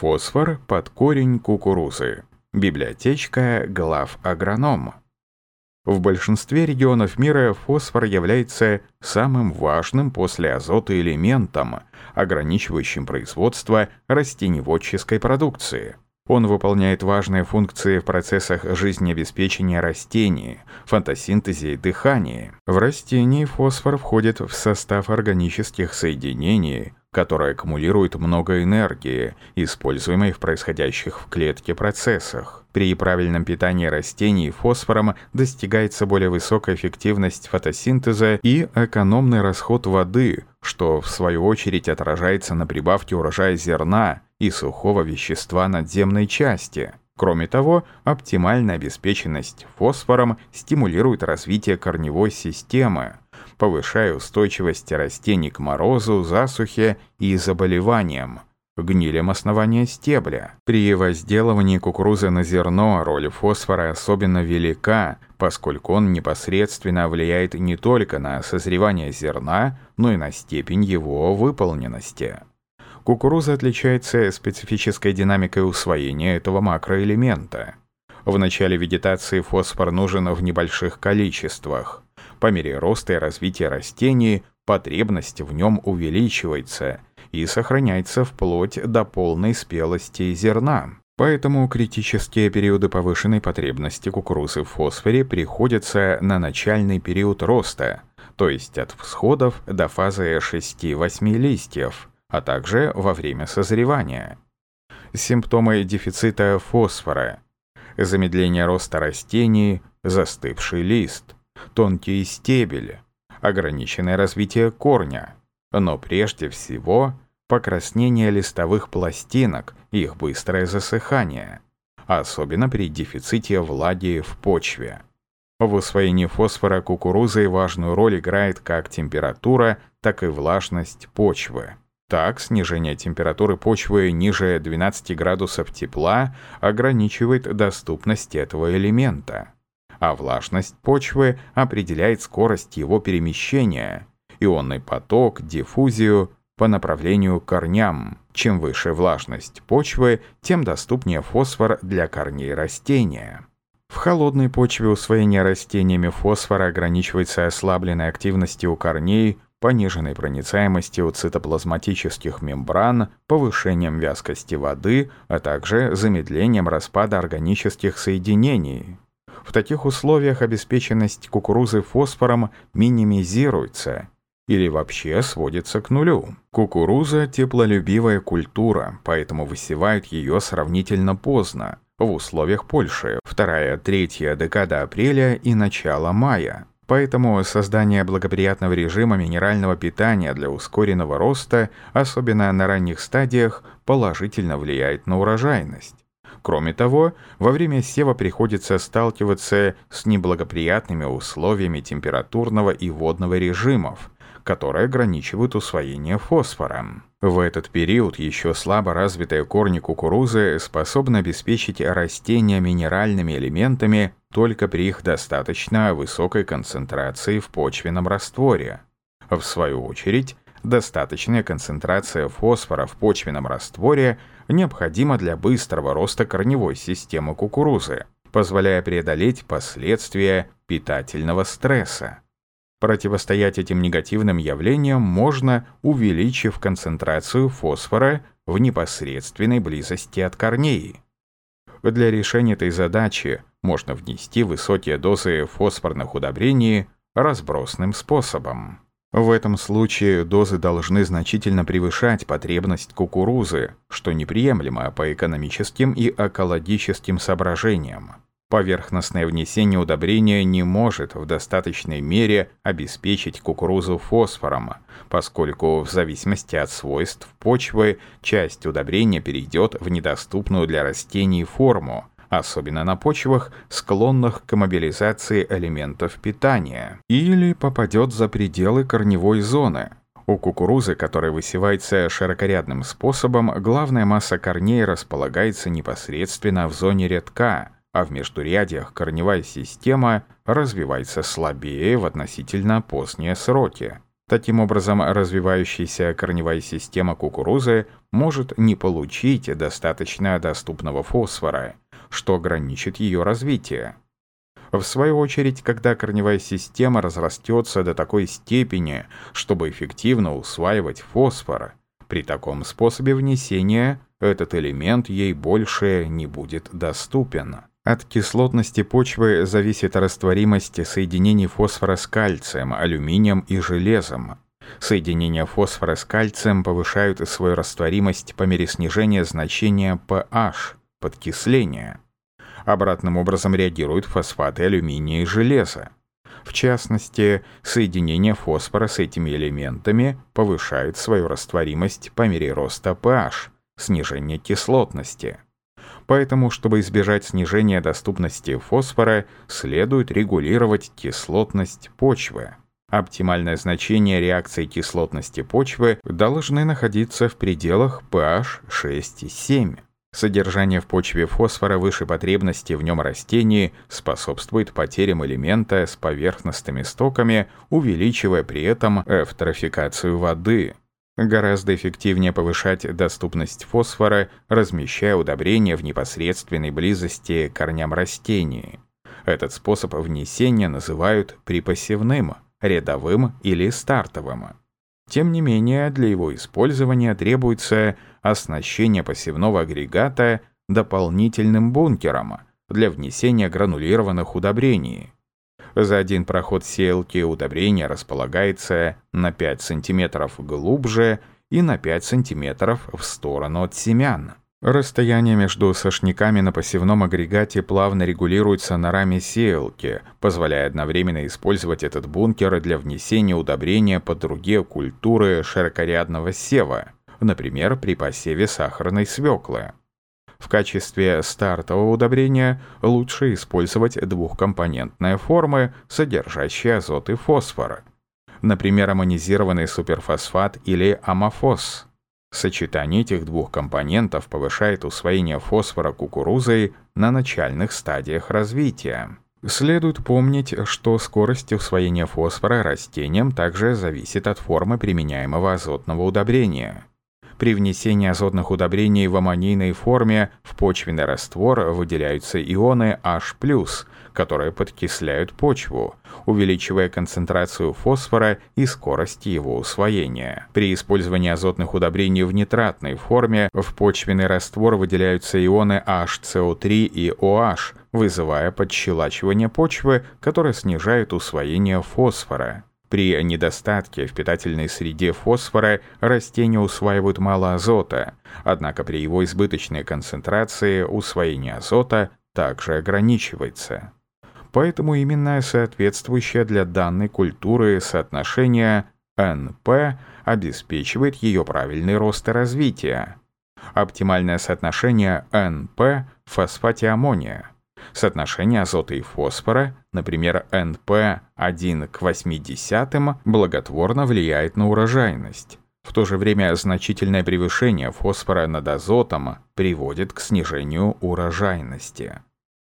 Фосфор под корень кукурузы. Библиотечка глав агроном. В большинстве регионов мира фосфор является самым важным после азота элементом, ограничивающим производство растеневодческой продукции. Он выполняет важные функции в процессах жизнеобеспечения растений, фотосинтезе и дыхании. В растении фосфор входит в состав органических соединений, которые аккумулируют много энергии, используемой в происходящих в клетке процессах. При правильном питании растений фосфором достигается более высокая эффективность фотосинтеза и экономный расход воды, что в свою очередь отражается на прибавке урожая зерна, и сухого вещества надземной части. Кроме того, оптимальная обеспеченность фосфором стимулирует развитие корневой системы, повышая устойчивость растений к морозу, засухе и заболеваниям, гнилям основания стебля. При возделывании кукурузы на зерно роль фосфора особенно велика, поскольку он непосредственно влияет не только на созревание зерна, но и на степень его выполненности. Кукуруза отличается специфической динамикой усвоения этого макроэлемента. В начале вегетации фосфор нужен в небольших количествах. По мере роста и развития растений потребность в нем увеличивается и сохраняется вплоть до полной спелости зерна. Поэтому критические периоды повышенной потребности кукурузы в фосфоре приходятся на начальный период роста, то есть от всходов до фазы 6-8 листьев – а также во время созревания. Симптомы дефицита фосфора. Замедление роста растений, застывший лист, тонкий стебель, ограниченное развитие корня, но прежде всего покраснение листовых пластинок и их быстрое засыхание, особенно при дефиците влаги в почве. В усвоении фосфора кукурузы важную роль играет как температура, так и влажность почвы. Так, снижение температуры почвы ниже 12 градусов тепла ограничивает доступность этого элемента, а влажность почвы определяет скорость его перемещения, ионный поток, диффузию по направлению к корням. Чем выше влажность почвы, тем доступнее фосфор для корней растения. В холодной почве усвоение растениями фосфора ограничивается ослабленной активностью у корней пониженной проницаемостью цитоплазматических мембран, повышением вязкости воды, а также замедлением распада органических соединений. В таких условиях обеспеченность кукурузы фосфором минимизируется или вообще сводится к нулю. Кукуруза – теплолюбивая культура, поэтому высевают ее сравнительно поздно, в условиях Польши, вторая-третья декада апреля и начало мая. Поэтому создание благоприятного режима минерального питания для ускоренного роста, особенно на ранних стадиях, положительно влияет на урожайность. Кроме того, во время сева приходится сталкиваться с неблагоприятными условиями температурного и водного режимов, которые ограничивают усвоение фосфора. В этот период еще слабо развитые корни кукурузы способны обеспечить растения минеральными элементами только при их достаточно высокой концентрации в почвенном растворе. В свою очередь, достаточная концентрация фосфора в почвенном растворе необходима для быстрого роста корневой системы кукурузы, позволяя преодолеть последствия питательного стресса. Противостоять этим негативным явлениям можно, увеличив концентрацию фосфора в непосредственной близости от корней. Для решения этой задачи можно внести высокие дозы фосфорных удобрений разбросным способом. В этом случае дозы должны значительно превышать потребность кукурузы, что неприемлемо по экономическим и экологическим соображениям. Поверхностное внесение удобрения не может в достаточной мере обеспечить кукурузу фосфором, поскольку в зависимости от свойств почвы часть удобрения перейдет в недоступную для растений форму, особенно на почвах, склонных к мобилизации элементов питания, или попадет за пределы корневой зоны. У кукурузы, которая высевается широкорядным способом, главная масса корней располагается непосредственно в зоне рядка – а в междурядьях корневая система развивается слабее в относительно поздние сроки. Таким образом, развивающаяся корневая система кукурузы может не получить достаточно доступного фосфора, что ограничит ее развитие. В свою очередь, когда корневая система разрастется до такой степени, чтобы эффективно усваивать фосфор, при таком способе внесения этот элемент ей больше не будет доступен. От кислотности почвы зависит растворимость соединений фосфора с кальцием, алюминием и железом. Соединения фосфора с кальцием повышают свою растворимость по мере снижения значения pH, подкисления. Обратным образом реагируют фосфаты алюминия и железа. В частности, соединение фосфора с этими элементами повышает свою растворимость по мере роста pH, снижения кислотности. Поэтому, чтобы избежать снижения доступности фосфора, следует регулировать кислотность почвы. Оптимальное значение реакции кислотности почвы должны находиться в пределах pH 6,7. Содержание в почве фосфора выше потребности в нем растений способствует потерям элемента с поверхностными стоками, увеличивая при этом эвтрофикацию воды. Гораздо эффективнее повышать доступность фосфора, размещая удобрения в непосредственной близости к корням растений. Этот способ внесения называют припасевным, рядовым или стартовым. Тем не менее, для его использования требуется оснащение посевного агрегата дополнительным бункером для внесения гранулированных удобрений. За один проход сеялки удобрение располагается на 5 см глубже и на 5 см в сторону от семян. Расстояние между сошниками на посевном агрегате плавно регулируется на раме сеялки, позволяя одновременно использовать этот бункер для внесения удобрения под другие культуры широкорядного сева, например, при посеве сахарной свеклы. В качестве стартового удобрения лучше использовать двухкомпонентные формы, содержащие азот и фосфор. Например, аммонизированный суперфосфат или амофос. Сочетание этих двух компонентов повышает усвоение фосфора кукурузой на начальных стадиях развития. Следует помнить, что скорость усвоения фосфора растениям также зависит от формы применяемого азотного удобрения. При внесении азотных удобрений в аммонийной форме в почвенный раствор выделяются ионы H+, которые подкисляют почву, увеличивая концентрацию фосфора и скорость его усвоения. При использовании азотных удобрений в нитратной форме в почвенный раствор выделяются ионы HCO3 и OH, вызывая подщелачивание почвы, которое снижает усвоение фосфора. При недостатке в питательной среде фосфора растения усваивают мало азота, однако при его избыточной концентрации усвоение азота также ограничивается. Поэтому именно соответствующее для данной культуры соотношение НП обеспечивает ее правильный рост и развитие. Оптимальное соотношение НП в фосфате аммония – Соотношение азота и фосфора, например, НП 1 к 80, благотворно влияет на урожайность. В то же время значительное превышение фосфора над азотом приводит к снижению урожайности.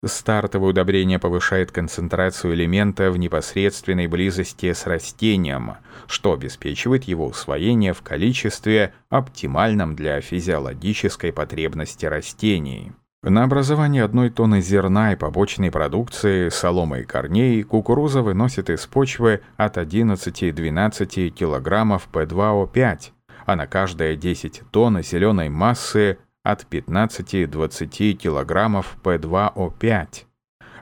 Стартовое удобрение повышает концентрацию элемента в непосредственной близости с растением, что обеспечивает его усвоение в количестве, оптимальном для физиологической потребности растений. На образование одной тонны зерна и побочной продукции, соломы и корней, кукуруза выносит из почвы от 11-12 килограммов P2O5, а на каждые 10 тонн зеленой массы от 15-20 килограммов P2O5.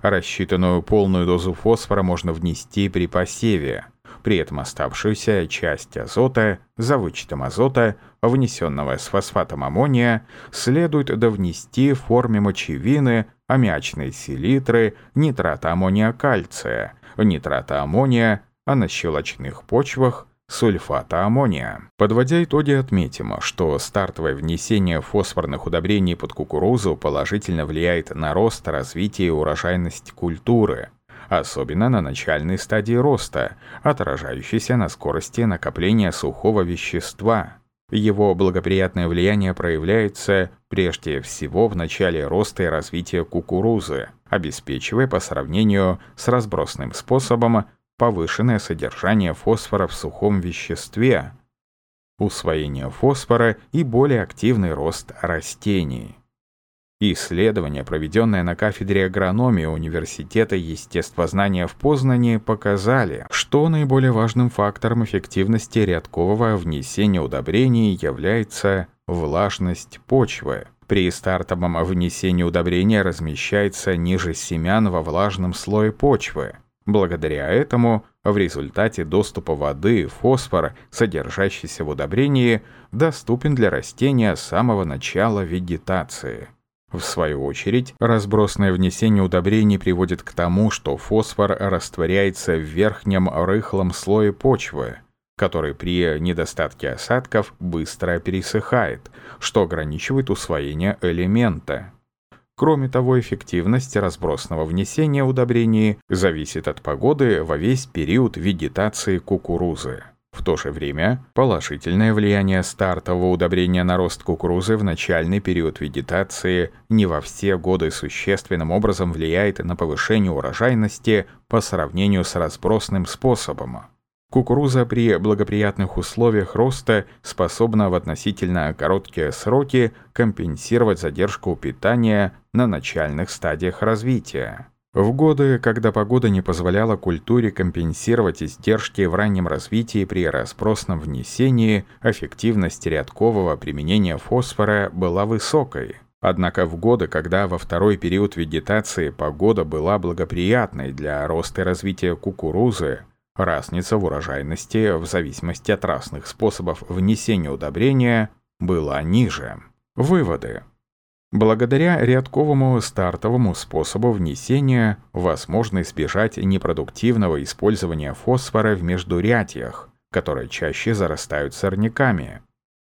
Рассчитанную полную дозу фосфора можно внести при посеве. При этом оставшуюся часть азота, за вычетом азота, внесенного с фосфатом аммония, следует довнести в форме мочевины, аммиачной селитры, нитрата аммония кальция, нитрата аммония, а на щелочных почвах сульфата аммония. Подводя итоги, отметим, что стартовое внесение фосфорных удобрений под кукурузу положительно влияет на рост, развитие и урожайность культуры – особенно на начальной стадии роста, отражающейся на скорости накопления сухого вещества. Его благоприятное влияние проявляется прежде всего в начале роста и развития кукурузы, обеспечивая по сравнению с разбросным способом повышенное содержание фосфора в сухом веществе, усвоение фосфора и более активный рост растений. Исследование, проведенное на кафедре агрономии Университета естествознания в Познане, показали, что наиболее важным фактором эффективности рядкового внесения удобрений является влажность почвы. При стартовом внесении удобрения размещается ниже семян во влажном слое почвы. Благодаря этому в результате доступа воды фосфор, содержащийся в удобрении, доступен для растения с самого начала вегетации. В свою очередь, разбросное внесение удобрений приводит к тому, что фосфор растворяется в верхнем рыхлом слое почвы, который при недостатке осадков быстро пересыхает, что ограничивает усвоение элемента. Кроме того, эффективность разбросного внесения удобрений зависит от погоды во весь период вегетации кукурузы. В то же время положительное влияние стартового удобрения на рост кукурузы в начальный период вегетации не во все годы существенным образом влияет на повышение урожайности по сравнению с разбросным способом. Кукуруза при благоприятных условиях роста способна в относительно короткие сроки компенсировать задержку питания на начальных стадиях развития. В годы, когда погода не позволяла культуре компенсировать издержки в раннем развитии при распросном внесении, эффективность рядкового применения фосфора была высокой. Однако в годы, когда во второй период вегетации погода была благоприятной для роста и развития кукурузы, разница в урожайности в зависимости от разных способов внесения удобрения была ниже. Выводы. Благодаря рядковому стартовому способу внесения возможно избежать непродуктивного использования фосфора в междурядьях, которые чаще зарастают сорняками.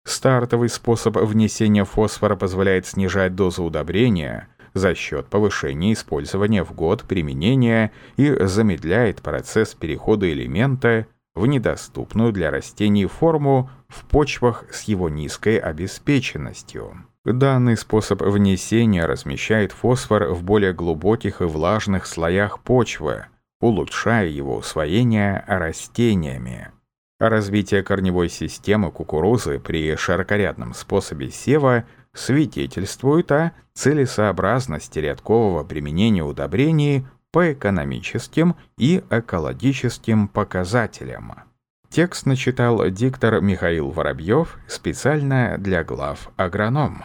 Стартовый способ внесения фосфора позволяет снижать дозу удобрения за счет повышения использования в год применения и замедляет процесс перехода элемента в недоступную для растений форму в почвах с его низкой обеспеченностью. Данный способ внесения размещает фосфор в более глубоких и влажных слоях почвы, улучшая его усвоение растениями. Развитие корневой системы кукурузы при широкорядном способе сева свидетельствует о целесообразности рядкового применения удобрений по экономическим и экологическим показателям. Текст начитал диктор Михаил Воробьев специально для глав агроном.